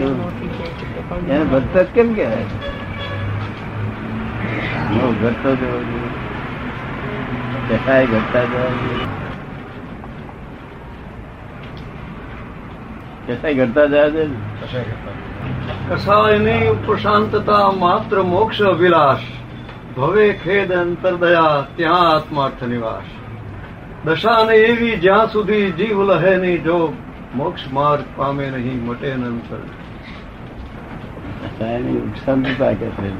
એને ભક્ત કેમ કે ઘટતો જવો જોઈએ કસાય ઘટતા જવા જોઈએ કસાય ઘટતા જવા જોઈએ ને કસાયની પ્રશાંતતા માત્ર મોક્ષ અભિલાષ. ભવે ખેદ અંતરદયા ત્યાં આત્માર્થ નિવાસ. દશાને એવી જ્યાં સુધી જીવ લહે નહીં જો મોક્ષ માર્ગ પામે નહીં મટે ન અંતર કસાયની ઉપશાંતતા કે છે.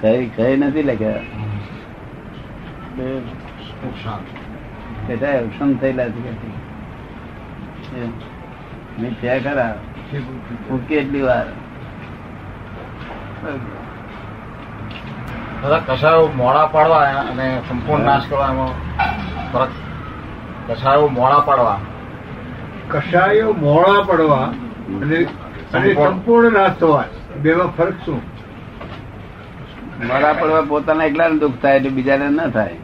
કઈ સહી નથી લખ્યા? કસાય ઉપશાંત થયેલા છે. કે છે. ખરા? હું કેટલી વાર. દાદા કસાયો મોડા પાડવા અને સંપૂર્ણ નાશ કરવા એમાં ફરક. કસાયો મોડા પાડવા. કસાયો મોડા પાડવા અને અને સંપૂર્ણ નાશ થવા બેમાં ફરક શું? મારા પડવા પોતાના એકલાને દુઃખ થાય એટલે બીજાને ના થાય.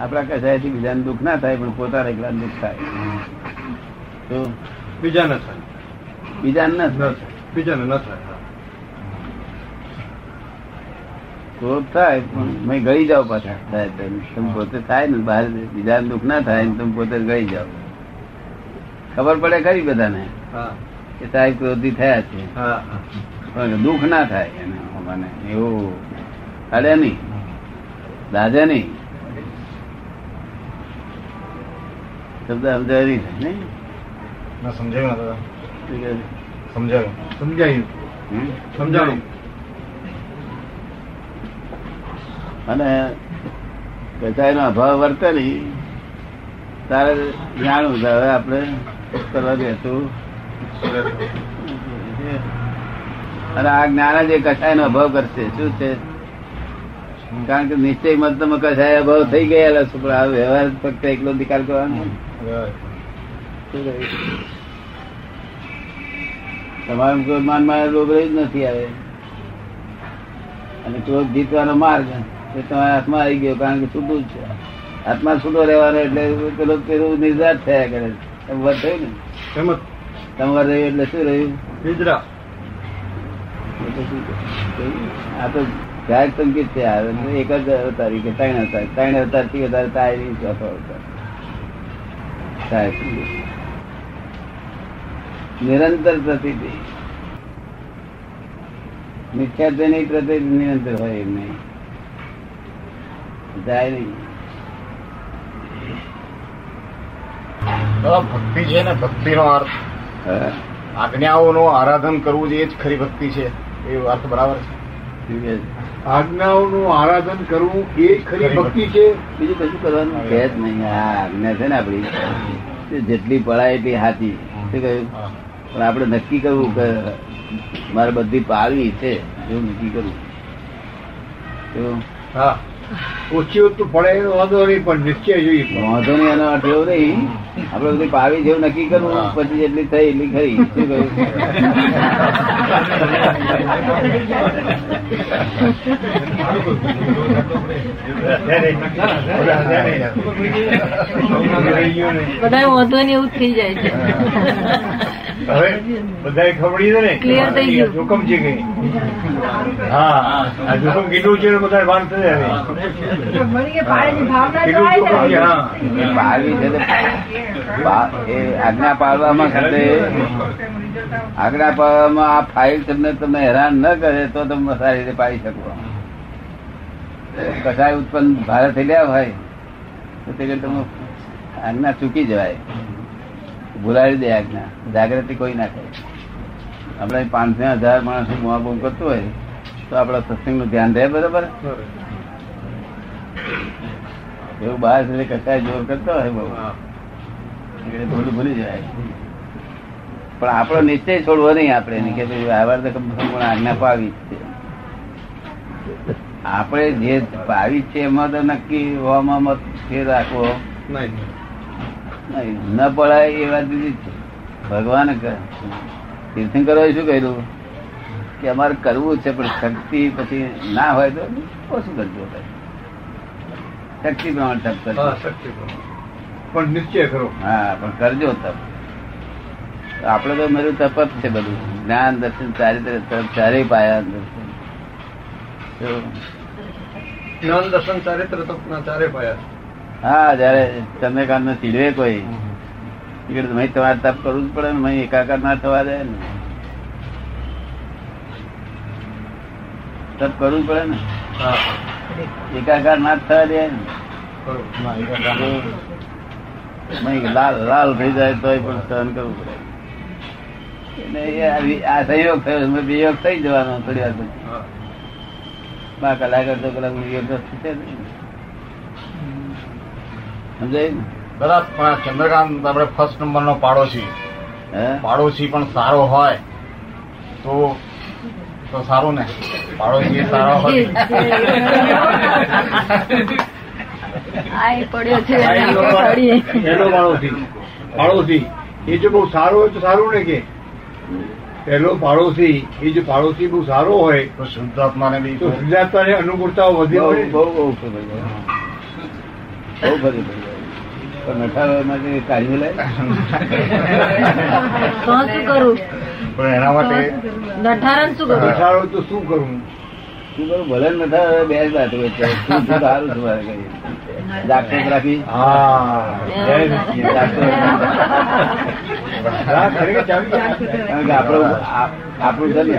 આપણા કસાયથી બીજાને દુઃખ ના થાય પણ પોતાના એકલાને દુઃખ થાય. તો બીજા ના થાય. બીજાને ના થાય. બીજાને ના થાય ક્રોધ થાય પણ મેં ગળી જાઓ પાછા. થાય તમે પોતે થાય ને બહાર બીજાને દુઃખ ના થાય ને તમે પોતે ગળી જાઓ. ખબર પડે ખરી બધાને? હા. કે સાહેબ ક્રોધી થયા છે. પણ દુઃખ ના થાય એને મને એવું અડે નહીં. દાદા નહીં. શબ્દ સમજાય નહીં સમજાયું છે? સમજાયું. સમજાયું. અને કસાય નો અભાવ વર્તે નહીં તારે જાણવું હવે આપણે કરવા દેતું અને આ જ્ઞાન જ કસાય નો અભાવ કરશે. શું છે? કારણ કે નિશ્ચય મતલબ કસાય અભાવ થઈ ગયેલા છે, પણ આ વ્યવહાર ફક્ત એકલો નિકાલ કરવાનો? તમારા ક્રોધ માનમાં રોગ જ નથી આવે. અને ક્રોધ જીતવાનો માર્ગ એ તમારા હાથમાં આવી ગયો, કારણ કે છૂટું જ છે. હાથમાં છૂટો રહેવાનો એટલે પેલો પેલું નિર્ધાર થયા કરે એમ વાત થયું ને? જ રહ્યું એટલે શું રહ્યું? નિદ્રા? આ તો જાહેર સંગીત છે એક જ અવતારી કે ત્રણ અવતાર. ત્રણ અવતારથી વધારે થાય નહીં ચોથો અવતાર. નિરંતર પ્રતિ મિથ્યાત્વ નહીં પ્રતિ નિરંતર હોય એમ નહીં. જાય નહીં. ભક્તિ છે ને ભક્તિનો અર્થ હા? આજ્ઞાઓનું આરાધન કરવું જોઈએ એ જ ખરી ભક્તિ છે. એ અર્થ બરાબર છે. કહે? આજ્ઞાઓનું આરાધન કરવું એ જ ખરી ભક્તિ છે? બીજું કશું કરવાનું છે જ નહીં. આ આજ્ઞા છે ને આપડી તે જેટલી પડાય એટલી હાથી શું કહ્યું? પણ આપણે નક્કી કરવું કે મારે બધી પાળવી છે એવું નક્કી કરવું. હા. ઓછી ઓછું પડે એનો વાંધો નહીં પણ નિશ્ચય જોઈએ. વાંધો નહીં એનો અર્થ એવો નહીં. આપડે બધી પાવી જેવું નક્કી કરવું પછી જેટલી થઈ એટલી ખરી. બધા વાંધો ને એવું થઈ જાય છે. હવે બધા ખબડી છે ને ક્લિયર થઈ ગયું. જોખમ છે કે હા આ જોખમ કેટલું છે બધા ભાન થશે હવે કેટલું જોખમ છે? હા. એ છે એ આજ્ઞા પાડવામાં સાથે આજ્ઞા પાડવામાં આ ફાઇલ તમને તમે હેરાન ન કરે તો તમે સારી રીતે પાડી શકો. કસાય ઉત્પન્ન ભારે થઈ ગયા હોય તો તે તમે આજ્ઞા ચૂકી જવાય. ભૂલાવી દે આજ્ઞા. જાગૃતિ કોઈ ના થાય આપણે પાંચસો હજાર માણસ મોં કરતું હોય, તો આપણા સત્સંગનું ધ્યાન રહે બરોબર? એવું બહાર સુધી કસાય જોર કરતો હોય બહુ. એટલે ભૂલી જાય પણ આપણો નિશ્ચય છોડવો નહીં આપણે. કે તો સંપૂર્ણ આજ્ઞા પાવી છે. આપણે જે પાવી છે એમાં તો નક્કી હોવામાં મત રાખવો. નહીં. ન પડાય એ વાત બીજી છે. ભગવાન તીર્થંકરોએ શું કહ્યું કે અમારે કરવું છે પણ શક્તિ પછી ના હોય તો ઓછું કરજો શક્તિ પ્રમાણે તપ કરજો. શક્તિ પણ નિશ્ચય કરો. હા પણ કરજો તપ. આપડે તો મારું તપ જ છે બધું. જ્ઞાન દર્શન ચારિત્ર તરફ ચારે પાયા દર્શન. જ્ઞાન દર્શન ચારિત્ર તપના ચારે પાયા હા જયારે ચંદ્રકાંત ને ચીડવે કોઈ તમારે તપ કરવું જ પડે ને ભાઈ એકાકાર ના થવા દે ને. તપ કરવું પડે ને. એકાકાર ના થવા દે ને. લાલ લાલ થઈ જાય તોય પણ સહન કરવું પડે. આ સહયોગ થયો બે વિયોગ થઈ જવાનો થોડી વાર પછી. બા કલાક અડધો કલાક વિયોગ થશે જ ને. સમજાય ને? પણ ચંદ્રકાંત આપણે ફર્સ્ટ નંબર નો પાડોશી. હે? પાડોશી પણ સારો હોય તો તો સારું ને? પાડોશી સારો હોય. પાડોશી. પાડોશી એ જો બહુ સારો હોય તો સારું ને કે? પહેલો પાડોશી એ જો પાડોશી બહુ સારો હોય તો શુદ્ધાત્માને બી તો સિદ્ધાર્થની અનુકૂળતાઓ વધી બહુ. બહુ બહુ. બહુ. પણ નઠારો એમાંથી કાઢી લે. તો શું કરું? પણ એના માટે શું કરું? તો શું કરું? ભલે નઠારો બે જ વાત હોય છે. શું શું સારું છે મારે કઈ? આપણું આપણું છે ને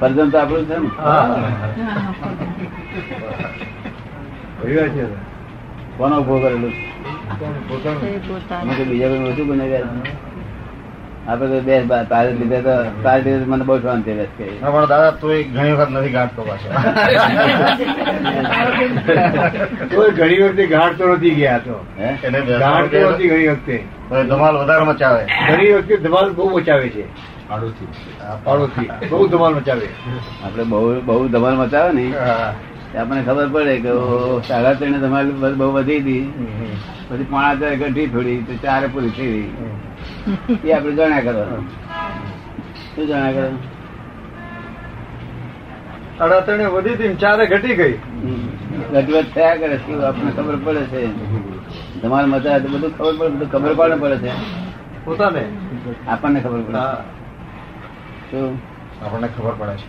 પરજન તો આપણું છે ને. હા. વાત છે. કોનો ઊભો કરેલું? બીજા કોઈ ઓછું આપડે તો બે બા- લીધે તો તારે લીધે મને બહુ શાંતિ રહે પણ દાદા તો ઘણી વખત નથી ગાંઠતો પાછો. ઘણી વખતે નથી ગયા તો. નથી ઘણી વખતે. ધમાલ વધારે મચાવે. ઘણી વખતે ધમાલ બહુ મચાવે છે. પાડોશી. બહુ ધમાલ મચાવે. આપડે બહુ બહુ ધમાલ મચાવે ને. આપણને ખબર પડે કે સાડા ત્રણે તમારી બહુ વધી હતી. પછી પોણા ચાર ઘટી થોડી તો ચારે પૂરી થઈ ગઈ. એ આપણે જાણ્યા કરવાનું શું જાણ્યા કરવાનું સાડા ત્રણે વધી હતી ચારે ઘટી ગઈ. ગટવટ થયા કરે શું આપણને ખબર પડે છે? ધમાલ મજા તો બધું ખબર પડે બધું ખબર કોને પડે છે. પોતાને? આપણને ખબર પડે. શું? આપણને ખબર પડે છે.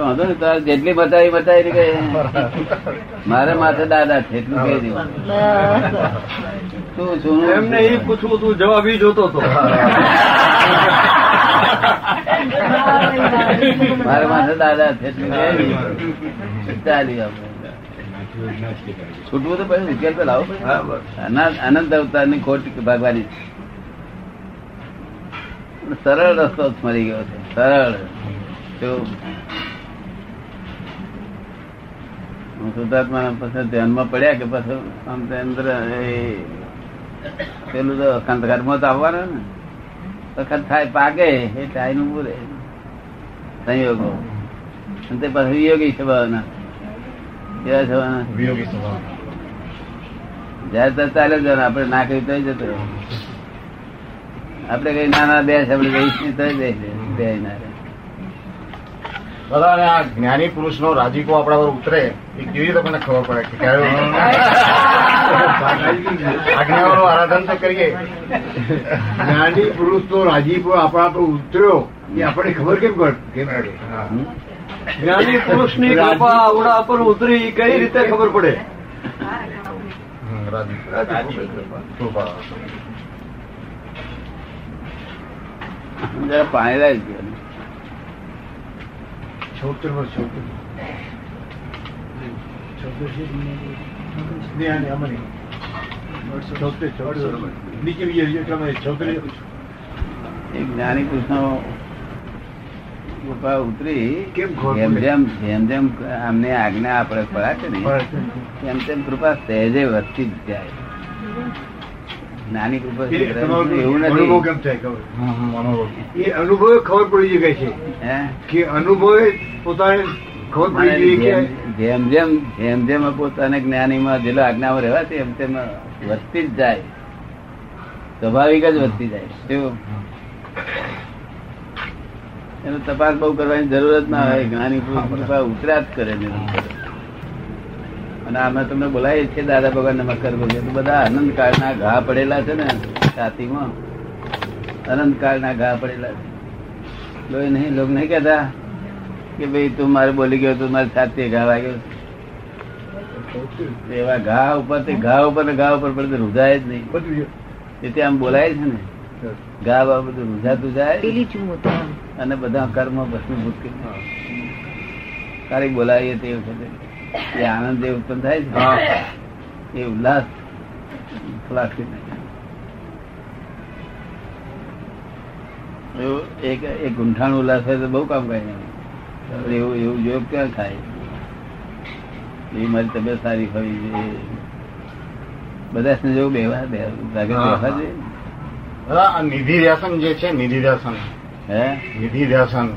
વાંધો નહીં તારે જેટલી બતાવી બતાવી કે મારે માથે દાદા છે એટલું કહી દેવું શું એમને એ પૂછવું તું જવાબ ઈ જોતો હતો. મારે માથે દાદા છે એટલું કહી ચાલી છૂટવું તો પછી ઉકેલ તો લાવો. અનંત અવતારની ખોટ ભાગવાની. સરળ રસ્તો મળી ગયો છે સરળ. શુદ્ધાત્મા પછી ધ્યાનમાં પડ્યા કે પછી આમ અંદર પેલું તો અખંડ ઘરમાં તો આવવાનું ને. અખંડ થાય પાકે એ ટાઈમ ઉભું રહે. સંયોગો. અને તે પછી વિયોગી સ્વભાવના. કેવા સ્વભાવના? વિયોગી સ્વભાવ. જયારે તો ચાલે જ. આપણે ના કહ્યું તો જતો. આપણે કઈ નાના બે આપણે રહીશ નહીં તો બે બે ના રહે. આ જ્ઞાની પુરુષ નો રાજીકો આપણા પર ઉતરે એ કેવી રીતે મને ખબર પડે કે ક્યારે આજ્ઞાઓનું આરાધન તો કરીએ જ્ઞાની પુરુષ નો રાજીકો આપણા પર ઉતર્યો એ આપણે ખબર કેમ પડે જ્ઞાની પુરુષની કૃપા આવડા પર ઉતરી કઈ રીતે ખબર પડે કૃપા. પાણી લાવી દો. છોતેર વર્ષ છોતેર. જ્ઞાની કૃષ્ણ કૃપા ઉતરી જેમ? જેમ જેમ જેમ અમને આજ્ઞા આપણે પડાશે ને. તેમ તેમ કૃપા સહેજે વધતી જ જાય. નાની કૃપા એવું અનુભવ કેમ થાય ખબર. એ અનુભવે પડી જાય છે. કે અનુભવે પોતાને ખબર પડી ગઈ જેમ કે જેમ જેમ જેમ જેમ પોતાને જ્ઞાનીમાં જેટલા આજ્ઞામાં રહેવા તેમ તેમ વધતી જ જાય. સ્વાભાવિક જ વધતી જાય. એનો તપાસ બહુ કરવાની જરૂર જ ના હોય. જ્ઞાની પુરુષ કૃપા ઉતર્યા જ કરે નિરંતર. અને અમે તમને બોલાવીએ છીએ દાદા ભગવાન નમસ્કાર કરીએ તો બધા આનંદ કાળના ઘા પડેલા છે ને છાતીમાં. અનંત કાળના ઘા પડેલા છે. લોહી નહીં લોક નહીં કહેતા કે ભાઈ તું મારે બોલી ગયો તું મારી છાતી ઘા વાગ્યો એવા ઘા ઉપર તે ઘા ઉપર ઘા ઉપર પડે રૂજાય જ નહીં. બધું જ. આમ બોલાય છે ને ઘા બા બધું રૂજાતું જાય અને બધા કર્મ ભસ્મીભૂત કરી તારીખ બોલાવીએ તે વખતે. એ આનંદ જે ઉત્પન્ન થાય છે. એ ઉલ્લાસ. ખુલાસી નહીં એક એક ગુંઠાણ ઉલ્લાસ હોય તો બહુ કામ કરે એવું એવું યોગ ક્યાં થાય? એ મારી તબિયત સારી હોવી જોઈએ બધા સંજોગ બેવા બે જાગે હા, બેવા. જોઈએ નિધિ વ્યાસન જે છે નિધિ વ્યાસન. હે? નિધિ વ્યાસન.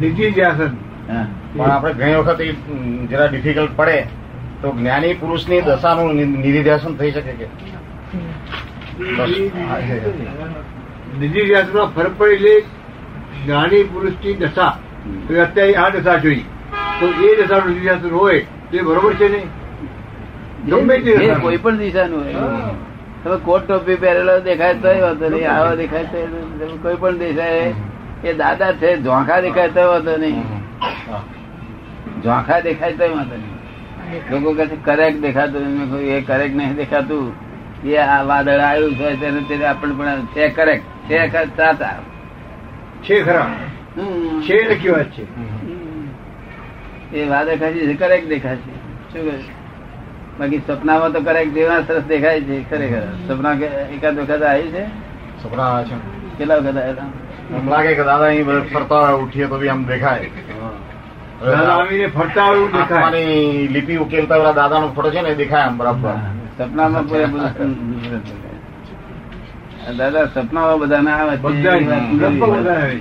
નિધિ વ્યાસન. હા. પણ આપણે ઘણી વખત એ જરા ડિફિકલ્ટ પડે તો જ્ઞાની પુરુષની દશાનું નિ- નિધિ ધ્યાસન થઈ શકે કે? બસ. છે. નિધિ ફરક પડી લે જ્ઞાની પુરુષની દશા. તો અત્યારે આ દશા જોઈ. તો એ દશાનું નિધિધ્યાસન હોય તો એ બરોબર છે નહીં? ગમે તે કોઈ પણ દિશાનું હોય. તમે કોટ ટોપી પહેરેલો દેખાય તો વાંધો નહીં. આવો દેખાય તો કોઈ પણ દેખાય એ દાદા છે ઝોંખા દેખાય તો વાંધો નહીં. ઝોંખા દેખાય તો વાંધો નહીં. લોકો કહે છે કરેક્ટ દેખાતું. એ કરેક્ટ નહીં દેખાતું. એ આ વાદળ આવ્યું છે તેને તેને આપણને પણ છે કરેક્ટ છે સાચા છે ખરા. છે લખી વાત છે. એ વાદળ ખાસી છે કરેક્ટ દેખાય છે શું કહે બાકી સપનામાં તો કરેક્ટ દેવા સરસ દેખાય છે ખરેખર. સપના એકાદ વખત આવી છે? સપના આવે છે. કેટલા વખત આવ્યા લાગે કે દાદા અહીં ફરતા ઉઠીએ તો બી આમ દેખાય. દાદા આવીને ફરતા એવું દેખાય. લિપિ ઉકેલતા પેલા દાદાનો ફોટો છે ને દેખાય આમ બરાબર. સપનામાં દાદા સપનામાં. બધા ના બધા આવે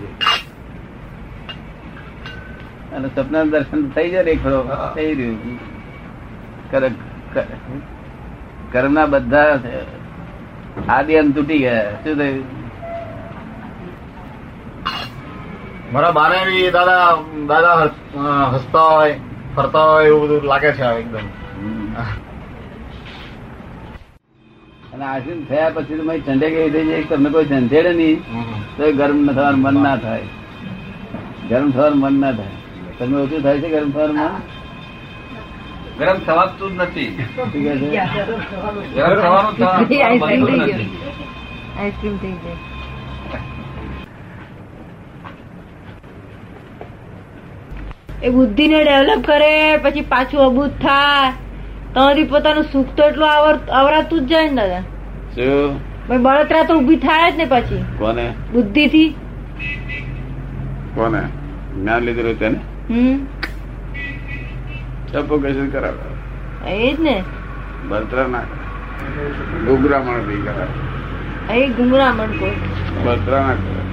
અને સપના દર્શન થઈ જાય ને એક ખરો થઈ રહ્યું. કર- કર- કર્મના બધા આદિ અંત તૂટી ગયા. શું થયું? મારા બાને બી દાદા દાદા હસતા હોય ફરતા હોય એવું બધું લાગે છે એકદમ. અને આશીર્વાદ થયા પછી તો મારી ઠંડે કેવી થઈ જાય તમને કોઈ ઝંઝેડે નહીં તો ગરમ ન થવાનું મન ના થાય. ગરમ થવાનું મન ના થાય. તમે ઓછું થાય છે ગરમ થવાનું મન? ગરમ થવાતું જ નથી. ગરમ થવાનું આઈસ્ક્રીમ થઈ નથી ગયો આઈસ્ક્રીમ થઈ ગઈ એ બુદ્ધિને ડેવલપ કરે પછી પાછું અબૂત થાય. તમારી પોતાનું સુખ તો એટલું આવર- આવરાતું જ જાય ને દાદા. શું? બળતરા તો ઊભી થાય જ ને પછી. કોને? બુદ્ધિ થી કોને? જ્ઞાન લીધેલું તેને? હમ. સફોકેશન કરાવે. એ જ ને. બળતરા ના ગુગરામણ બી કરાવે એ ગુંગરામણ કોઈ. બળતરા ના કરે.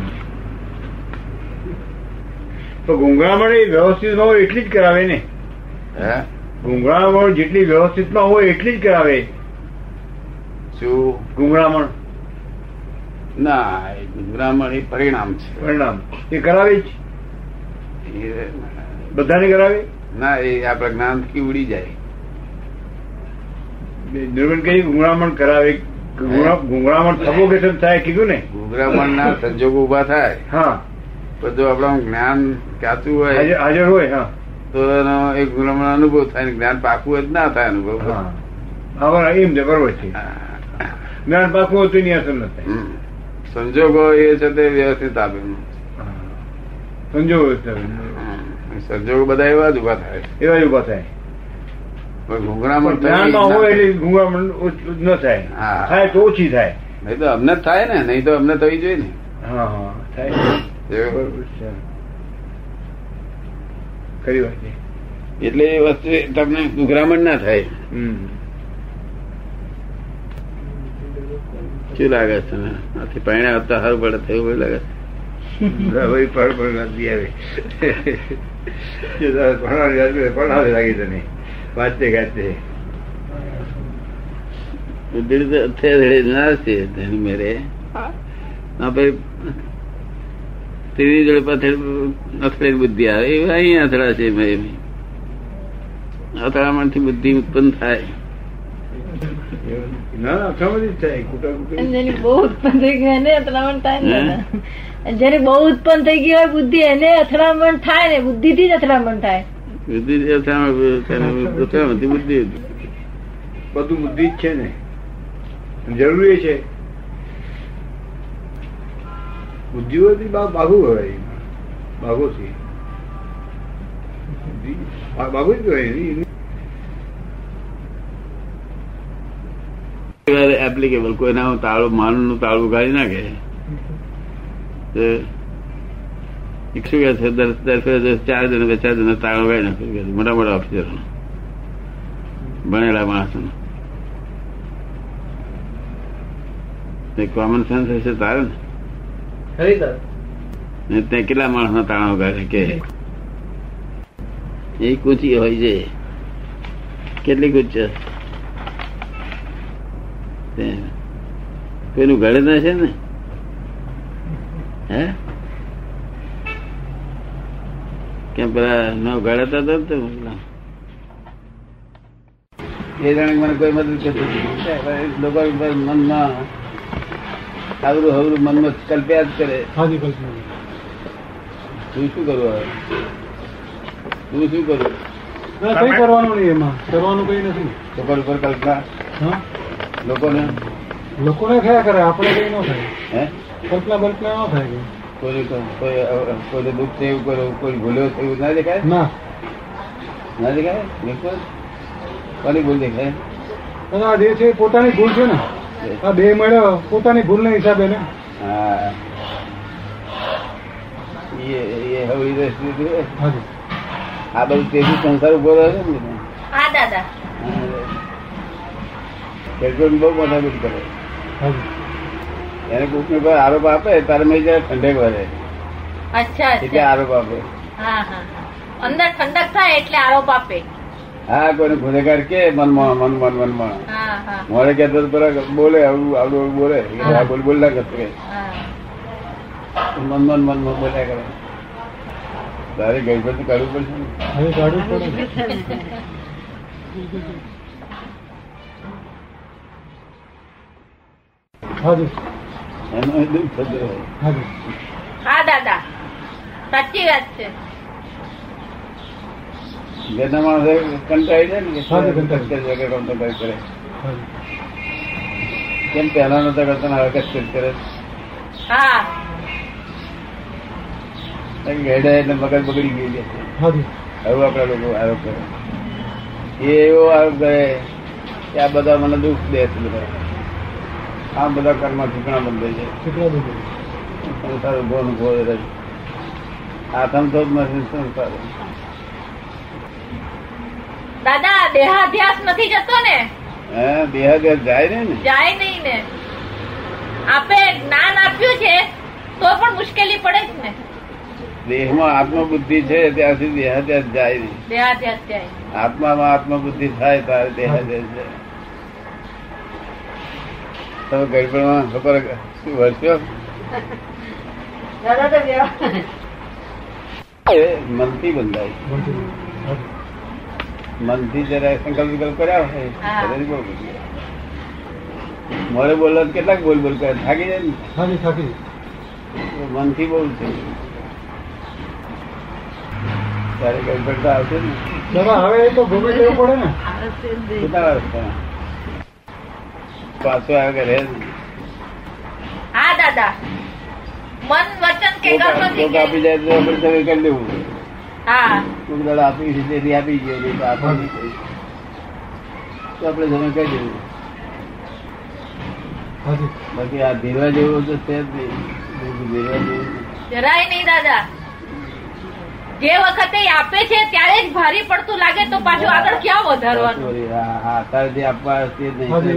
તો ગુંગળામણ એ વ્યવસ્થિત હોય એટલી જ કરાવે ને. ગુંગળામણ જેટલી વ્યવસ્થિતમાં હોય એટલી જ કરાવે. શું? ગુંગળામણ. ના ગુંગળામણ એ પરિણામ છે. પરિણામ. એ કરાવે જ. બધાને કરાવે? ના એ આપણા જ્ઞાનથી ઉડી જાય. નિર્મણ કઈ ગુંગળામણ કરાવે. ગુંગળા- ગુંગળામણ સફોકેશન થાય કીધું ને? ગુંગળામણ ના સંજોગો ઊભા થાય. હા. પણ જો આપણું જ્ઞાન કાચું હોય હાજર હોય હા. તો એનો એક ગુગરામણ અનુભવ થાય જ્ઞાન પાકું જ ના થાય અનુભવ. એમ છે બરોબર છે જ્ઞાન પાકું હતું એની અસર ન થાય. સંજોગો એ છે તે વ્યવસ્થિત આપે. સંજોગો સંજોગો બધા એવા જ ઊભા થાય. એવા જ ઊભા થાય. થવી જ્ઞાનમાં હોય થાય. એટલે ગુંગળામણ ન થાય. હા. થાય તો ઓછી થાય. નહીં તો અમને થાય ને નહીં તો અમને થવી જોઈએ ને. હા હા. થાય. ખરી વાત એટલે એ વસ્તુ તમને ગુગરામણ ના થાય. શું લાગે છે ને આથી પાણી આવતા સારું પડે થયું એવું લાગે છે? ભાઈ પર પર નથી આવે. જે તારે ભણાવી આપી, ભણાવી લાગી તને. વાંચતે ગાતે તો ના છે મેરે. ના ભાઈ તેની જોડે પાછળ બુદ્ધિ આવે એ અહીં અથડા છે મેં અથડામણથી બુદ્ધિ ઉત્પન્ન થાય. બહુ ઉત્પન્ન થઈ ગઈ હોય બુદ્ધિ એને અથડામણ થાય ને બુદ્ધિ થી જ અથડામણ થાય બુદ્ધિ અથડામણ બુદ્ધિ બધું બુદ્ધિ જ છે ને. જરૂરી છે બુદ્ધિઓથી બાહુ હોય બાહુથી બાહુ જ એની- એપ્લિકેબલ કોઈના તાળું માનું નું તાળું કાઢી નાખે. શું કે છે? ચાર જણ બે ચાર જણ તાળું કાઢી નાખે. મોટા મોટા ઓફિસરો ભણેલા માણસો કોમન સેન્સ હશે તારે ને? ત્યાં કેટલા માણસ ના તાણો કરે કે? એ કૂચી હોય છે. કેટલી કૂચ કોઈનું ઘડે ના છે ને? હે? કેમ પેલા નો ઘડતા તો ને તો? એ જાણે મને કોઈ મદદ કરતું લોકો મનમાં આવરું હવરું મનમાં કલ્પ્યા જ કરે. હાજી કલ્પના તું શું કરવું હવે? તું શું કરવું ના, કઈ કરવાનું નહીં એમાં. કરવાનું કઈ નથી. લોકો ઉપર કલ્પના? હા? લોકોને? લોકોને થયા કરે આપણે કઈ ન થાય. હે? કલ્પના બલ્પના ન થાય કોઈ. કોઈ કોઈ દુઃખ થયું એવું કર્યું કોઈ ભૂલ્યો થયું ના દેખાય? ના. ના દેખાય? બિલકુલ. કોની ભૂલ દેખાય? અને આ જે છે પોતાની ભૂલ છે ને. આ બે મળ્યો પોતાની ભૂલના હિસાબે ને. હા. એ એ હવે આ બધું તેથી સંસાર ઊભો રહ્યો છે ને હા દાદા. ખેડૂત બહુ મોટા કરે. હાજી. એને કોક ને આરોપ આપે તારે મેં જરા ઠંડક વધે અચ્છા એટલે આરોપ આપે. હા હા. અંદર ઠંડક થાય એટલે આરોપ આપે. હા કોઈને ગુનેગાર કે મનમાં મન મન મનમાં હા હા. મોડે કહેતો તો બોલે આવડું આવડું આવડું બોલે. આ બોલ બોલ ના કરતો કે. મન મન મન મન બોલ્યા કરે. તારે તો કરવું પડશે ને. કાઢવું પડે. હા દાદા. સાચી વાત છે. ઘરના માણસ કંટાળી જાય ને કંટાળી. કરે કરે. કેમ પહેલા નતા કરતા હવે કચકચ કરે હા. એટલે મગજ બગડી ગઈ છે. હવે આપડા લોકો આરોપ કરે. એ એવો આરોપ કરે કે આ બધા મને દુઃખ દે છે બધા. આ બધા કર્મ ઠીકણા બંધ છે સંસાર ઊભો ને ઊભો રહે છે. આથમ તો નથી સંસાર. દાદા દેહાધ્યાસ નથી જતો ને? હે દેહાદેહ જાય ને ને? જાય નહીં ને. આપે જ્ઞાન આપ્યું છે તો પણ મુશ્કેલી પડે જ ને. દેહમાં આત્મબુદ્ધિ છે ત્યાં સુધી દેહાધ્યાસ જાય નહીં. દેહાધ્યાસ જાય. આત્મામાં આત્મબુદ્ધિ થાય તારે દેહાધ્યાસ જાય. તમે ગડબડમાં ખબર શું વર્ષ્યો દાદા તો એ મનથી બંધાય. મનથી જરા સંકલ્પ વિકલ્પ કર્યા હોય હા. ત્યારે બહુ બધું. મોડે બોલો તો કેટલાક બોલ બોલ કરે થાકી જાય ને હાજી થાકી તો મનથી બહુ છે ત્યારે ગડબડ તો આવશે ને દાદા હવે એ તો ગમે તેવું પડે ને કેટલા વર્ષ પાછો આવે કે રહે ને. હા દાદા મન વચન કે કોક કર્મ કોક આપી જાય તો આપણે સર્વે કરી લેવું હા કોક દાડો આપી છે આપી તો આપે નહીં. તો આપણે જમે કરી દેવું બાકી આ ભેરવા જેવું તો છે જ નહીં. ભેરવા જેવું જરાય નહીં દાદા. જે વખતે આપે છે ત્યારે જ ભારી પડતું લાગે તો પાછું આગળ ક્યાં વધારવાનું? હા અત્યારે જે આપવા તે નહીં. એ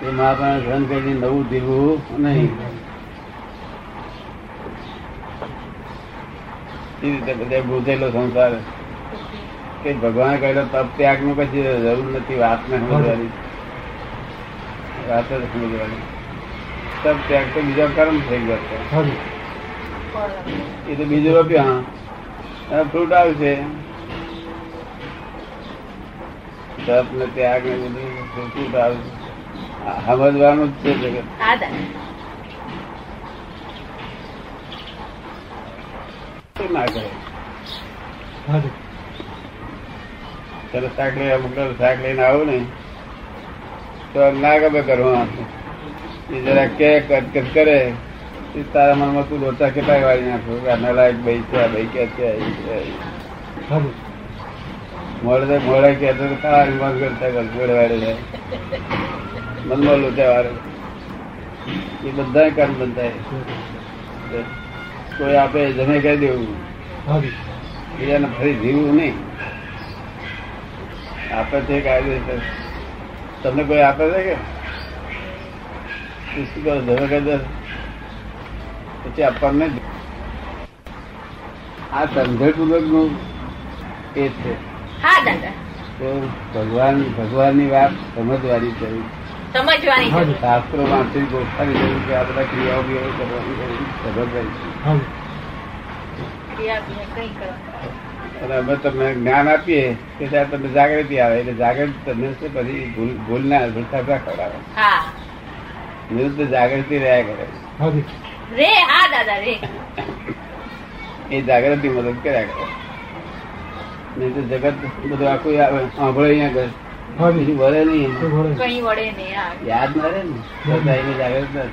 તે મહાપ્રાણ સહન કરીને નવું દેવું નહીં. એ રીતે બધા ગુજેલો સંસાર. કે ભગવાન કહેલો તપ ત્યાગનું કશી જરૂર નથી વાત ને સમજવાની. વાત જ સમજવાની. તપ ત્યાગ તો બીજા કર્મ થઈ ગયા છે. એ તો બીજું રોપ્યા અને ફ્રૂટ આવશે તપ ને ત્યાગ ને બધું ફ્રૂટ આવે આ સમજવાનું જ છે જગત. ના કરે. ચાલો શાક લઈ મોકલા શાક લઈને આવું ને. તો ના ગમે કરવાનું એ જરા કે કટકટ કરે. એ તારા મનમાં તું લોચા કેટલા વાળી નાખો? કે લાયક ભાઈ છે ભાઈ કે છે. મોડે મોડે કે તો ખાવાની બંધ કરતા કર જોડે વાળે મનમાં લોચા વાળે. એ બધા કામ બંધાય. કોઈ આપે જમે કરી દેવું. બીજાને ફરી જીવવું નહીં. આપે છે કાયદો તમને કોઈ આપે છે કે? શું કરો જમે કરી દે. પછી આપણને. આ સમજણપૂર્વકનું એ છે. ભગવાન ભગવાનની વાત સમજવાની જરૂર સમજવાની શાસ્ત્રો વાંચી ગોઠવાની જરૂર કે આ બધા ક્રિયાઓ બિયાઓ કરવાની જરૂર સમજવાની ક્રિયા બિયા કંઈ કરવાનું. અને અમે તમને જ્ઞાન આપીએ કે ત્યારે તમને જાગૃતિ આવે એટલે જાગૃતિ તમને છે પછી ભૂલ ભૂલ ના ભૂલતા ના ખવડાવે? હા. નિરુદ્ધ જાગૃતિ રહ્યા કરે. રે હા દાદા રે. એ જાગૃતિ મદદ કર્યા કરે. નહીં તો જગત બધું આખું આવે સાંભળે અહીંયા આગળ વળે નહીં. યાદ ના રહે ને? જાગૃત ના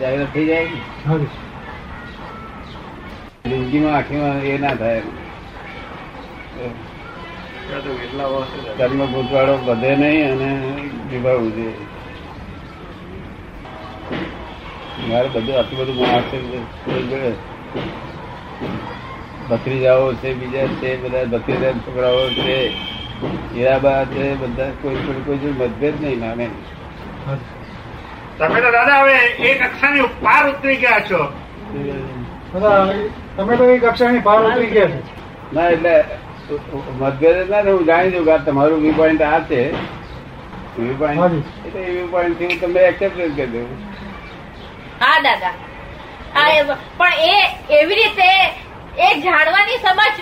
જાગૃત થઈ જાય જિંદગીમાં આખીમાં એ ના થાય. કર્મ ભૂતવાળો વધે નહીં અને નિભાવવું જોઈએ મારે બધું આટલું બધું માણસ છે ભત્રીજાઓ છે બીજા છે બધા ભત્રીજા છોકરાઓ છે. હીરાબા છે બધા કોઈ કોઈ કોઈ મતભેદ નહીં માને તમે તો દાદા હવે એ કક્ષાની પાર ઉતરી ગયા છો. તમે તો એ કક્ષાની પાર ઉતરી ગયા છો. ના એટલે મતભેદ જ ના હું જાણી દઉં કે તમારું વ્યૂ પોઈન્ટ આ છે. વ્યૂ પોઈન્ટ એટલે એ વ્યૂ પોઈન્ટથી હું તમને એક્સેપ્ટ કરી દઉં. હા દાદા. પણ એ એવી રીતે એ જાણવાની સમજ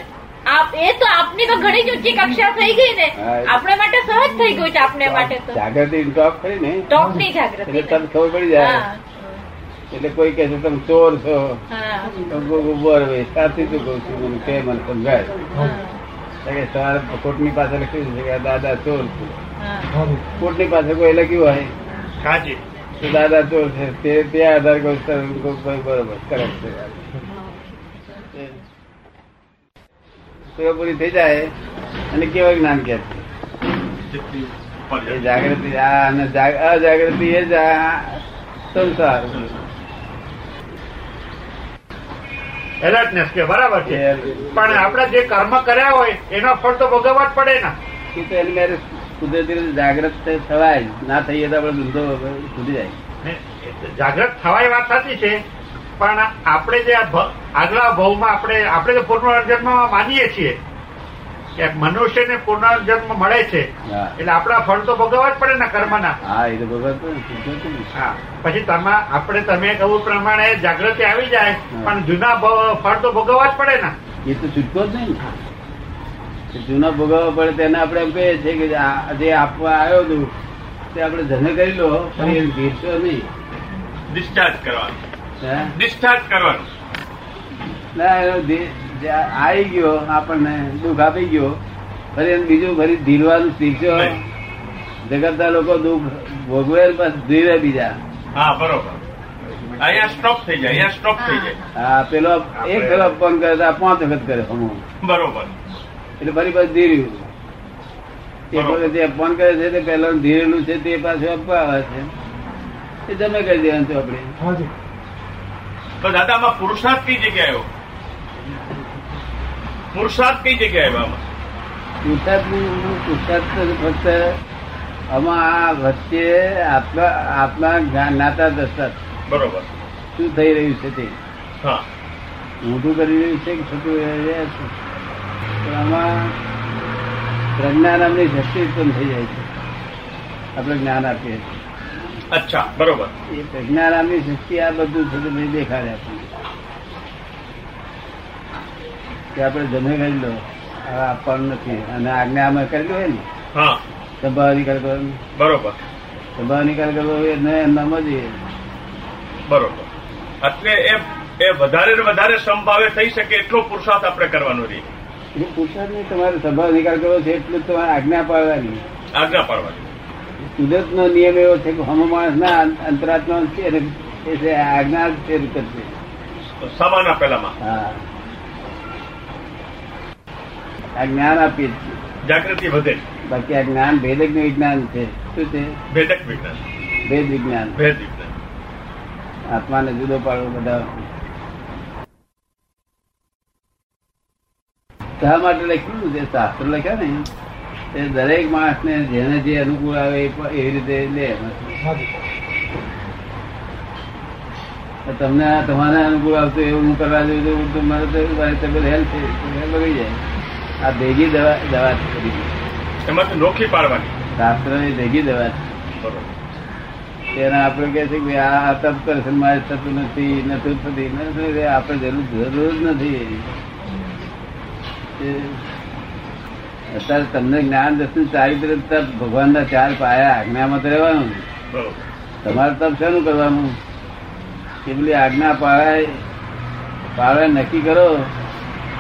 આપ એ તો આપની તો ઘણી જ ઊંચી કક્ષા થઈ ગઈ ને. આપણે માટે સહજ થઈ ગયું છે આપણે માટે તો. જાગૃતિ ટોપ થઈ ને. ટોપની જાગૃતિ. એટલે તમને ખબર પડી જાય. એટલે કોઈ કહે છે તમે ચોર છો. હા. ઊભો સાચી શું કહું છું? મને કે મને સમજાય. કે સવારે કોર્ટની પાસે લખ્યું છે કે દાદા ચોર છે. હા. કોર્ટની પાસે કોઈ લખ્યું હોય? સાચી. તો દાદા ચોર છે. તે આધાર ભાઈ બરોબર. કરેક્ટ છે. સેવા પૂરી થઈ જાય અને કેવા જ્ઞાન કે જાગૃતિ અને અજાગૃતિ એ જ સંસાર. એલર્ટનેસ કે બરાબર છે. પણ આપણે જે કર્મ કર્યા હોય એનો ફળ તો ભોગવવા જ પડે ને. એ તો એની મેરે કુદરતી રીતે જાગૃત થવાય ના થઈએ તો આપણે ધંધો છૂટી જાય. જાગૃત થવાય વાત સાચી છે. પણ આપણે જે આગલા ભાવમાં આપણે આપણે જે પુનર્જન્મ માનીએ છીએ કે મનુષ્યને પુનર્જન્મ મળે છે એટલે આપણા ફળ તો ભોગવવા જ પડે ને કર્મના. હા એ તો ભગવત પછી તમા આપણે તમે કહું પ્રમાણે જાગૃતિ આવી જાય પણ જૂના ફળ તો ભોગવવા જ પડે ને. એ તો છૂટકો જ નહીં. જૂના ભોગવવા પડે તેને આપણે એમ કહીએ છીએ કે જે આપવા આવ્યો હતું તે આપણે ધને કરી લો પણ એ ભીડશો નહીં. ડિસ્ચાર્જ કરવાનું? ડિસ્ચાર્જ કરવાનું. આવી ગયો આપણને દુઃખ આપી ગયો ફરી એને બીજું ફરી ધીરવાનું શીખજો. જગતના લોકો દુઃખ ભોગવે બસ ધીરે બીજા. હા બરોબર. અહીંયા સ્ટોપ થઈ જાય અહીંયા સ્ટોપ થઈ જાય. હા પેલો એક ફેરો ફોન કરે તો પાંચ વખત કરે બરોબર. એટલે ફરી પાછું ધીર્યું. એક બરોબર. વખત જે અપમાન કરે છે તે પહેલા ધીરેલું છે તે પાછું આપવા આવે છે. એ તમે કરી દેવાનું છે આપણે તો દાદા, આમાં પુરુષાર્થ કઈ જગ્યાએ આવ્યો? પુરુષાર્થ કઈ જગ્યાએ આવ્યો આમાં? પુરુષાર્થ ફક્ત આમાં વચ્ચે આત્મા આત્મા જ્ઞાતા દસતા બરોબર. શું થઈ રહ્યું છે તે હા. મોટું કરી રહ્યું છે કે છોટું રહી રહ્યા છે આમાં પ્રજ્ઞા નામની શક્તિ ઉત્પન્ન થઈ જાય છે આપણે જ્ઞાન આપીએ છીએ. અચ્છા બરોબર. એ પ્રજ્ઞા નામની શક્તિ આ બધું છે તે દેખાડે આપણને કે આપણે જમે કરી લો હવે આપવાનું નથી. અને આજ્ઞા અમે કરેલું હોય ને હા. સંભાવ નિકાલ કરવાનો. બરોબર. સંભાવ નિકાલ કરવો એ એમનામાં જ બરોબર. એટલે એ એ વધારે ને વધારે સંભાવે થઈ શકે એટલો પુરુષાર્થ આપણે કરવાનો રહીએ એ પુરુષાર્થ નહીં તમારે સંભાવ નિકાલ કરવો છે એટલું તમારે આજ્ઞા પાડવાની આજ્ઞા પાડવાની કુદરત નો નિયમ એવો છે કે હમ માણસ ના અંતરાત્મા છે એ આજ્ઞા છે સામાના પેલામાં હા. આ જ્ઞાન આપીએ છીએ. જાગૃતિ વધે. બાકી આ જ્ઞાન ભેદકનું વિજ્ઞાન છે. શું છે? ભેદક વિજ્ઞાન. ભેદ વિજ્ઞાન. ભેદ વિજ્ઞાન. આત્માને જુદો પાડવો બધા. શા માટે લખ્યું છે? શાસ્ત્ર લખ્યા ને? એ દરેક માણસ ને જેને જે અનુકૂળ આવે એ એવી રીતે લે. તમને તમારે અનુકૂળ આવતું એવું હું કરવા જોઈએ તો મારે તો મારી તબિયત હેલ્થ બગડી જાય. આ ભેગી દવા દવા છે. નોખી પાડવાની. શાસ્ત્રની ભેગી દવા છે. તેના આપણે કહે છે કે આ તપ કરશે મારે થતું નથી નથી થતી. આપણે જરૂર જરૂર નથી. અત્યારે તમને જ્ઞાન દર્શન ચારિત્ર તપ ભગવાનના ચાર પાયા આજ્ઞામાં તો રહેવાનું. તમારે તપ શેનું કરવાનું? કે પેલી આજ્ઞા પાળાય પાળાય નક્કી કરો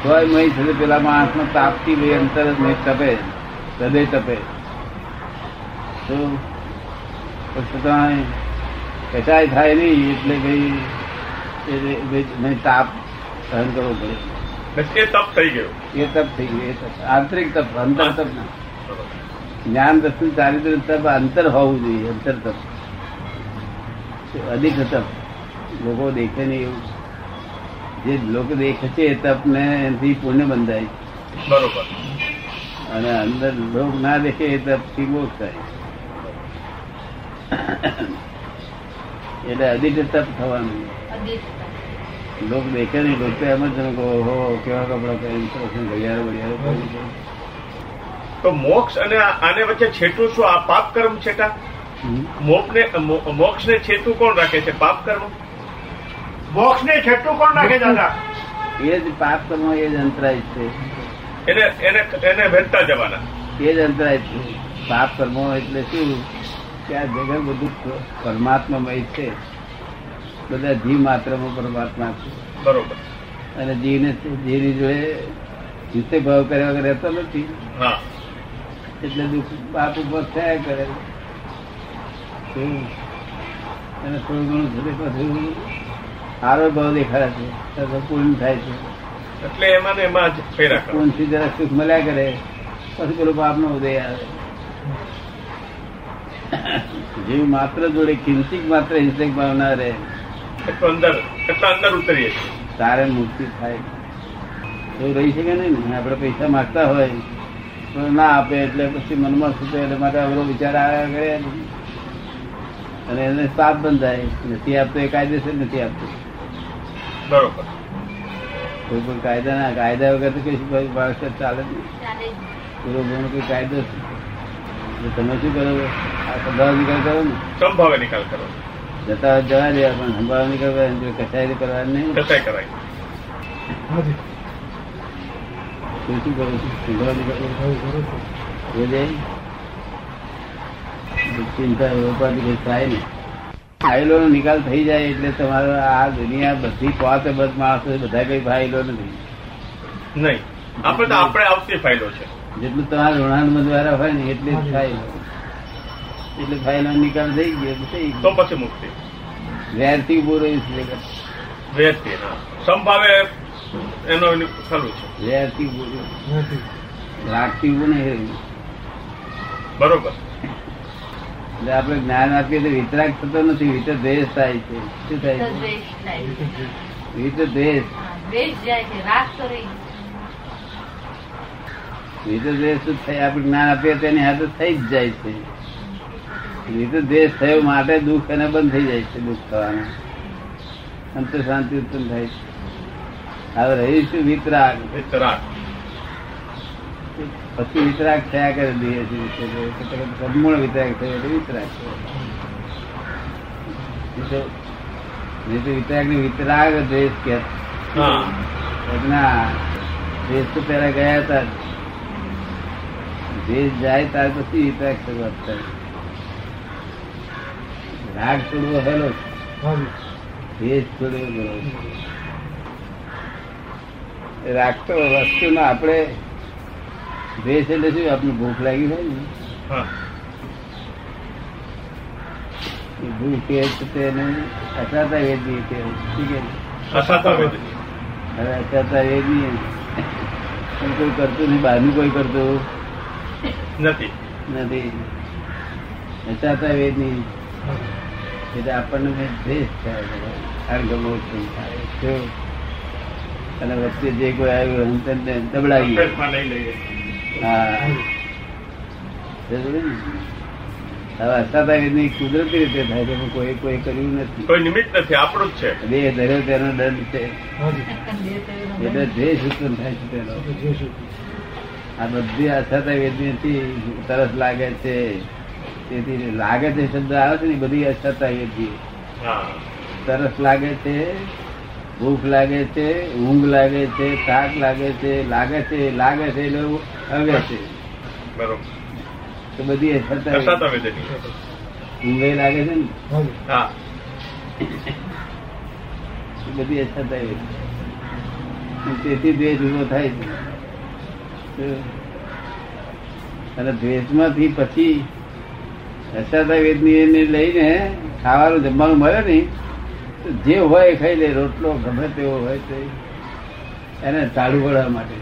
તોય મહી છે પેલા માણસનો તાપથી ભાઈ અંતર જ નહીં તપે હૃદય તપે. તો પછી તમારે કચાય થાય નહીં એટલે ભાઈ તાપ સહન કરવો પડે. બસ એ તપ થઈ ગયો. એ તપ થઈ ગયું એ તપ. આંતરિક તપ અંતર તપ ના. જ્ઞાન દર્શન ચારિત્ર તપ અંતર હોવું જોઈએ અંતર તપ. અધિક તપ. લોકો દેખે નહીં એવું. જે લોકો દેખે છે એ તપ ને એનાથી પુણ્ય બંધાય. બરોબર. અને અંદર લોક ના દેખે એ તપથી મોક્ષ થાય. એટલે અધિક તપ થવાનું. લોક દેખે નહીં લોકો એમ જ કહો ઓહો કેવા કપડા પહેરી ઘડિયાળ બડિયાળ તો મોક્ષ અને આને વચ્ચે છેટું શું? આ પાપ કર્મ છેટા. મોક્ષને મોક્ષ ને છેટું કોણ રાખે છે? પાપ કર્મ? મોક્ષ ને છેટું કોણ રાખે દાદા? એ જ પાપ કર્મ એ જ અંતરાય છે. એને એને એને ભેદતા જવાના. એ જ અંતરાય છે. પાપ કર્મો એટલે શું? કે આ જગત બધું પરમાત્મામય છે. બધા જીવ માત્રમાં પરમાત્મા છે. બરોબર. અને જીવને જીવની જોડે જીતે ભાવ કર્યા વગર રહેતો નથી. એટલે દુઃખ બાપ ઉપર થયા કરે. અને થોડું ઘણું થતું પછી સારો ભાવ દેખાડે છે. પૂર્ણ થાય છે. એટલે એમાં એમાં જ ફેરા કરો. પૂર્ણ જરા સુખ મળ્યા કરે પછી પેલો બાપનો ઉદય આવે. જીવ માત્ર જોડે કિંચિત માત્ર હિંસક ભાવ ના રહે. એટલું અંદર એટલા અંદર ઉતરીએ છીએ. તારે મુક્તિ થાય. એવું રહી શકે નહીં ને? આપણે પૈસા માંગતા હોય. પણ ના આપે એટલે પછી મનમાં સુતે એટલે માટે અવરો વિચાર આવ્યા કરે અને એને પાપ બંધાય. નથી આપતો એ કાયદેસર નથી આપતો. બરોબર. કોઈ પણ કાયદા ના કાયદા વગર તો કઈ માણસ ચાલે નહીં. પૂરો ગુણ કોઈ કાયદો છે. એટલે તમે શું કરો? આ સંભાવ નિકાલ કરો ને? સંભાવે નિકાલ કરો. જતા જવા દેવા પણ સંભાવ નિકાલ કરવા જો કસાય કરવાની નહીં. કસાય કરાય. તું શું કરું છું? સંભાવ નિકાલ ચિંતા કઈ થાય ફાઇલો નો થઈ જાય એટલે તમારો આ દુનિયા બધી પાંચ બધ માણસો બધા કઈ ફાઇલો નથી. નહીં. આપણે આપણે આવતી ફાયદો છે. જેટલું તમારા ઋણાનુબંધ દ્વારા હોય ને એટલી જ ફાઇલ. એટલે ફાઇલો નિકાલ થઈ ગયો તો પછી મુક્તિ. વેરથી ઊભો રહ્યું છે. વેરથી સંભાવે એનો ખરું છે. વેરથી ઉભું રહ્યું રાગથી ઉભું નહીં રહ્યું બરોબર. એટલે આપણે જ્ઞાન આપીએ તો વિતરાગ થતો નથી વિત દ્વેષ થાય છે. શું થાય છે. વિત દ્વેષ. હા, દ્વેષ જાય છે રાગ તો રહી વિત દ્વેષ આપણે જ્ઞાન આપીએ તેની હાથે થઈ જ જાય છે. વિત દ્વેષ થયો માટે દુઃખ એને બંધ થઈ જાય છે દુઃખ થવાનું. અંત શાંતિ ઉત્પન્ન થાય છે. હવે રહીશું વિતરાગ. વિતરાગ. પછી વિતરાગ થયા કરે સંપૂર્ણ વિતરાગ થયો એટલે વિતરાગ થયો. વિતરાગ ને વિતરાગ દ્વેષ કે. દ્વેષ તો પેલા ગયા હતા દેશ જાય ત્યાર પછી વિતરાગ શરૂઆત થાય. રાગ છોડવો હેલો દેશ છોડવો ગયો રાગ તો વસ્તુ ના આપણે દેશ એટલે શું? આપણે ભૂખ લાગી હોય ને? એ ભૂખ કે તેને અસાતા વેદની કે અસાતા વેદની હવે અસાતા વેદની કોઈ કરતું નહીં બહારનું કોઈ કરતું? નથી. નથી. અચાતા વેદની એટલે આપણને દ્વેષ થાય અણગમો થાય. અને વચ્ચે જે કોઈ આવ્યું હંતરને દબડાવી હા. કુદરતી રીતે થાય છે કોઈ કોઈ કર્યું નથી. કોઈ નિમિત્ત નથી આપણું જ છે. બે ધર્યો તેનો દંડ છે. એટલે દ્વેષ ઉત્પન્ન થાય છે તેનો. આ બધી અછતા વેદની તરસ લાગે છે. તેથી લાગે છે શબ્દ આવે છે ને બધી અછતા વેદની હા. તરસ લાગે છે ભૂખ લાગે છે ઊંઘ લાગે છે થાક લાગે છે લાગે છે લાગે છે એટલે હવે છે. બરોબર. તો બધી અછતા અસાતા ઊંઘે લાગે છે ને? હા. બધી અછતા વેદની તેથી દ્વેષ ઊભો થાય છે. અને દ્વેષમાંથી પછી અસાતા વેદની ને લઈને ખાવાનું જમવાનું મળે ને તો જે હોય એ ખાઈ લે રોટલો ગમે તેવો હોય તે. એને ચાલુ કરવા માટે.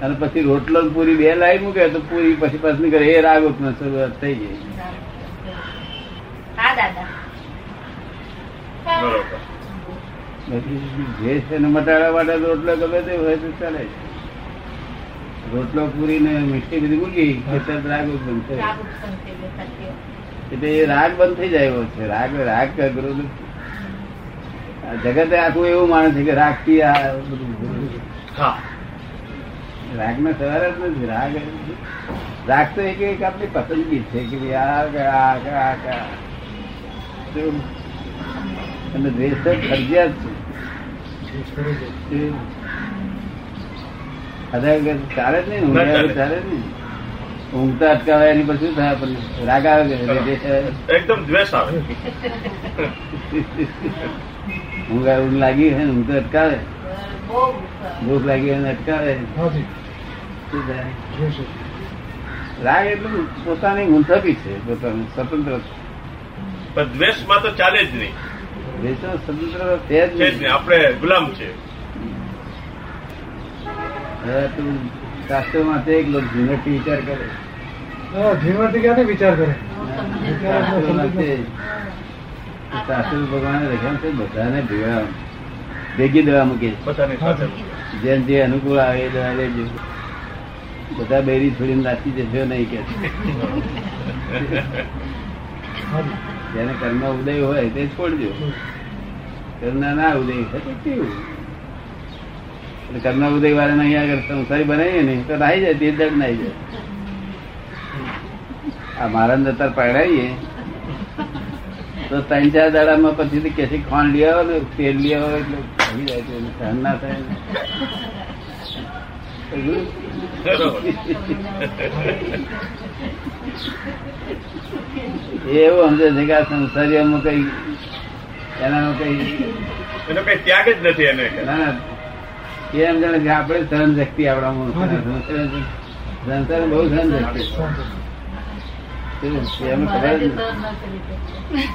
અને પછી રોટલો પૂરી બે લાઈ મૂકે તો પૂરી પછી પસંદ કરે એ રાગ ઉપનો શરૂઆત થઈ જાય. જે છે મટાડવા માટે રોટલો ગમે તે હોય તો ચાલે રોટલો પૂરી ને મીઠી બધી મૂકી રાગ વાત. એટલે એ રાગ બંધ થઈ જાય છે. રાગ રાગ કરો જગતે આખું એવું માને છે કે રાગથી આ બધું રાગ ના સવાર જ નથી રાગ રાગ તો એક એક આપણી પસંદગી છે કે આ કે આ કે આ કે અને દ્વેષ ફરજિયાત છે. અધા ચાલે જ નહીં ઊંઘ્યા ચાલે. જ નહીં. ઊંઘતા અટકાવે એની પછી શું થાય પણ રાગ આવે કે એકદમ દ્વેષ આવે. ઊંઘ આવે, ઊંઘ લાગી હોય ઊંઘ તો અટકાવે. ભૂખ લાગી હોય અટકાવે. શું થાય? રાગ એટલું પોતાની મુંથબી છે પોતાનું સ્વતંત્ર પણ દ્વેષમાં તો ચાલે જ નહીં. દ્વેષ સ્વતંત્ર છે જ નહીં. આપણે ગુલામ છે હવે તું શાસ્ત્રોમાં તે એક લોક ઝીણવટથી વિચાર કરે. જીવનથી ક્યાંથી વિચાર કરે? શાસ્ત્ર ભગવાને લખ્યા છે બધાને ભેગા ભેગી દેવા મૂકે છે. જેમ જે અનુકૂળ આવે એ દવા લેજો. બધા બેરી છોડીને રાખી જશો નહીં કે. જેને કર્મ ઉદય હોય તે છોડજો. કર્મ ના ઉદય હોય તો કર્મ ઉદય વાળાને અહીંયા આગળ સંસારી બનાવીએ ને તો નાહી જાય તે દડ નાહી જાય. આ મારા અત્યારે પડાવીએ તો ત્રણ ચાર દાડામાં પછી કે છે ખાંડ લઈ આવો ને તેલ લઈ આવો એટલે આવી જાય તો સહન ના થાય. ને. એવું સમજે છે કે આ સંસારીઓમાં કઈ એનામાં કઈ એનો કઈ ત્યાગ જ નથી એને. ના ના એમ જાણે કે આપણે સહન શક્તિ આપણા બહુ સહન શક્તિ.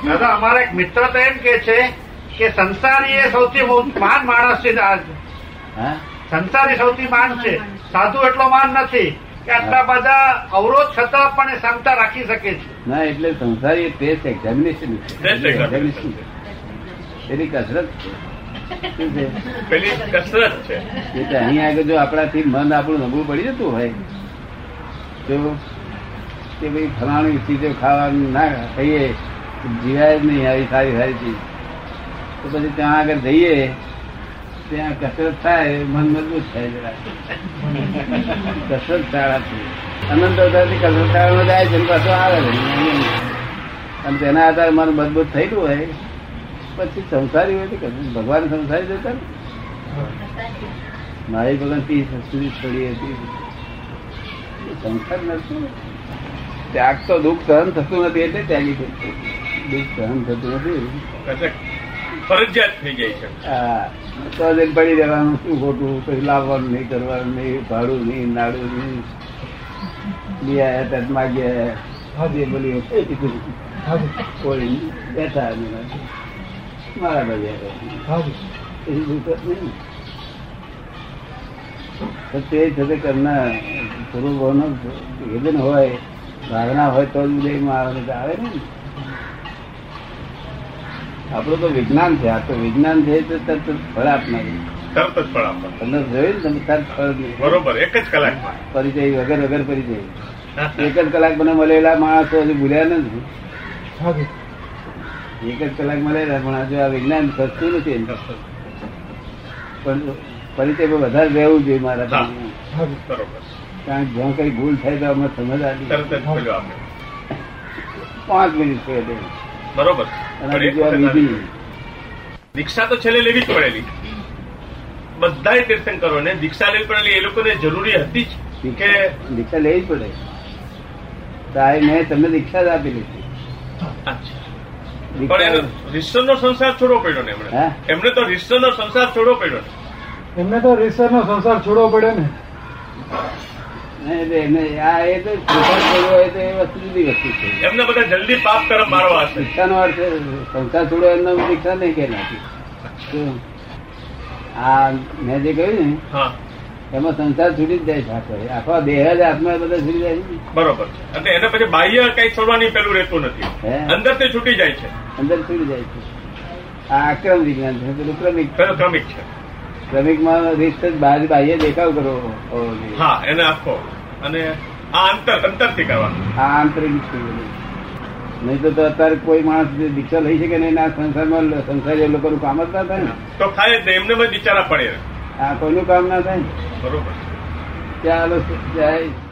દાદા અમારા એક મિત્ર તો એમ કે છે કે સંસારી એ સૌથી માન માણસ છે સંસારી સૌથી માન છે. સાધુ એટલો માન નથી કે આટલા બધા અવરોધ છતાં પણ એ ક્ષમતા રાખી શકે છે. ના એટલે સંસારી ટેસ્ટ એક્ઝામિનેશન એની કસરત છે. પેલી કસરત છે. એટલે અહીં આગળ જો આપણાથી મન આપણું નબળું પડી જતું હોય તો કે ભાઈ ફલાણી ચીજો ખાવાનું ના ખાઈએ જીવાય જ નહીં આવી સારી સારી ચીજ. તો પછી ત્યાં આગળ જઈએ ત્યાં કસરત થાય મન મજબૂત થાય જરા. કસરત શાળા છે અનંત અવતારથી કસરત શાળામાં જાય છે પાછો આવે અને તેના આધારે મન મજબૂત થયેલું હોય પછી સંસારી હોય તો ભગવાન સંસારી જતા ને? મારી ભગવાન ત્રીસ સુધી છોડી હતી. સંસાર નથી. ત્યાગ તો દુઃખ સહન થતું નથી એટલે ત્યાગી દુઃખ સહન થતું નથી. ફરજિયાત થઈ જાય છે. હા. તો જ પડી રહેવાનું શું ખોટું? કઈ લાવવાનું નહીં કરવાનું નહીં ભાડું નહીં નાડું નહીં. લીયા તત માગ્યા હાજી બોલી બેઠા મારા નહીં તો તે છતાં કરનાર પૂર્વભાવનો વેદન હોય ભાવના હોય તો જ ઉદયમાં આવે આવે ને. આપણું તો વિજ્ઞાન છે આ તો વિજ્ઞાન છે તો તરત જ ફળ આપનારું. તરત જ ફળ આપવાનું તમને જોયું તમે તરત ફળ બરોબર એક જ કલાકમાં. પરિચય વગર વગર પરિચય. એક જ કલાક મને મળેલા માણસો હજી ભૂલ્યા નથી. એક જ કલાક મળેલા પણ હજુ આ વિજ્ઞાન સસ્તું નથી. પણ પરિચય પર વધારે રહેવું જોઈએ મારા કારણ કે જ્યાં કઈ ભૂલ થાય તો અમે સમજ આવી. પાંચ મિનિટ છે. બરોબર. દીક્ષા તો છેલ્લે લેવી જ પડેલી. બધા તીર્થંકરો ને દીક્ષા લેવી પડેલી. એ લોકોને જરૂરી હતી જ કે દીક્ષા લેવી જ પડે. તાય મેં તમને દીક્ષા જ આપેલી અચ્છા. પણ એનો દીક્ષા સંસાર છોડવો પડ્યો ને એમણે. એમને તો રિશ્વનો સંસાર છોડવો પડ્યો એમને તો રીસર નો સંસાર છોડવો પડ્યો ને. આ એ તો સંસાર છોડવો તો એ વસ્તુ જુદી વસ્તુ છે. એમને બધા જલ્દી પાપ તરફ મારવા હશે. દીક્ષાનો અર્થ સંસાર છોડવો એમનો દીક્ષા નહીં કે નાખી શું? આ મેં જે કહ્યું ને હા. એમાં સંસાર છૂટી જ જાય છે આખો આખો દેહ જ આત્મા બધા છૂટી જાય બરોબર છે. અને એને પછી બાહ્ય કઈ છોડવાની પેલું રહેતું નથી? અંદર તે છૂટી જાય છે. અંદર છૂટી જાય છે. આ આક્રમ વિજ્ઞાન છે પેલું ક્રમિક. ક્રમિક છે. ક્રમિકમાં રીત જ બહાર બાહ્ય દેખાવ કરો. હા એને આખો. અને આ અંતર અંતરથી કરવાનું. આ આંતરિક છે બધું. નહીં તો અત્યારે કોઈ માણસ દીક્ષા લઈ શકે નહીં આ સંસારમાં સંસારી લોકોનું કામ જ ના થાય ને. તો ખાય જ એમને બી બિચારા પડે. આ કોઈનું કામ ના થાય? બરોબર. ત્યાં જય.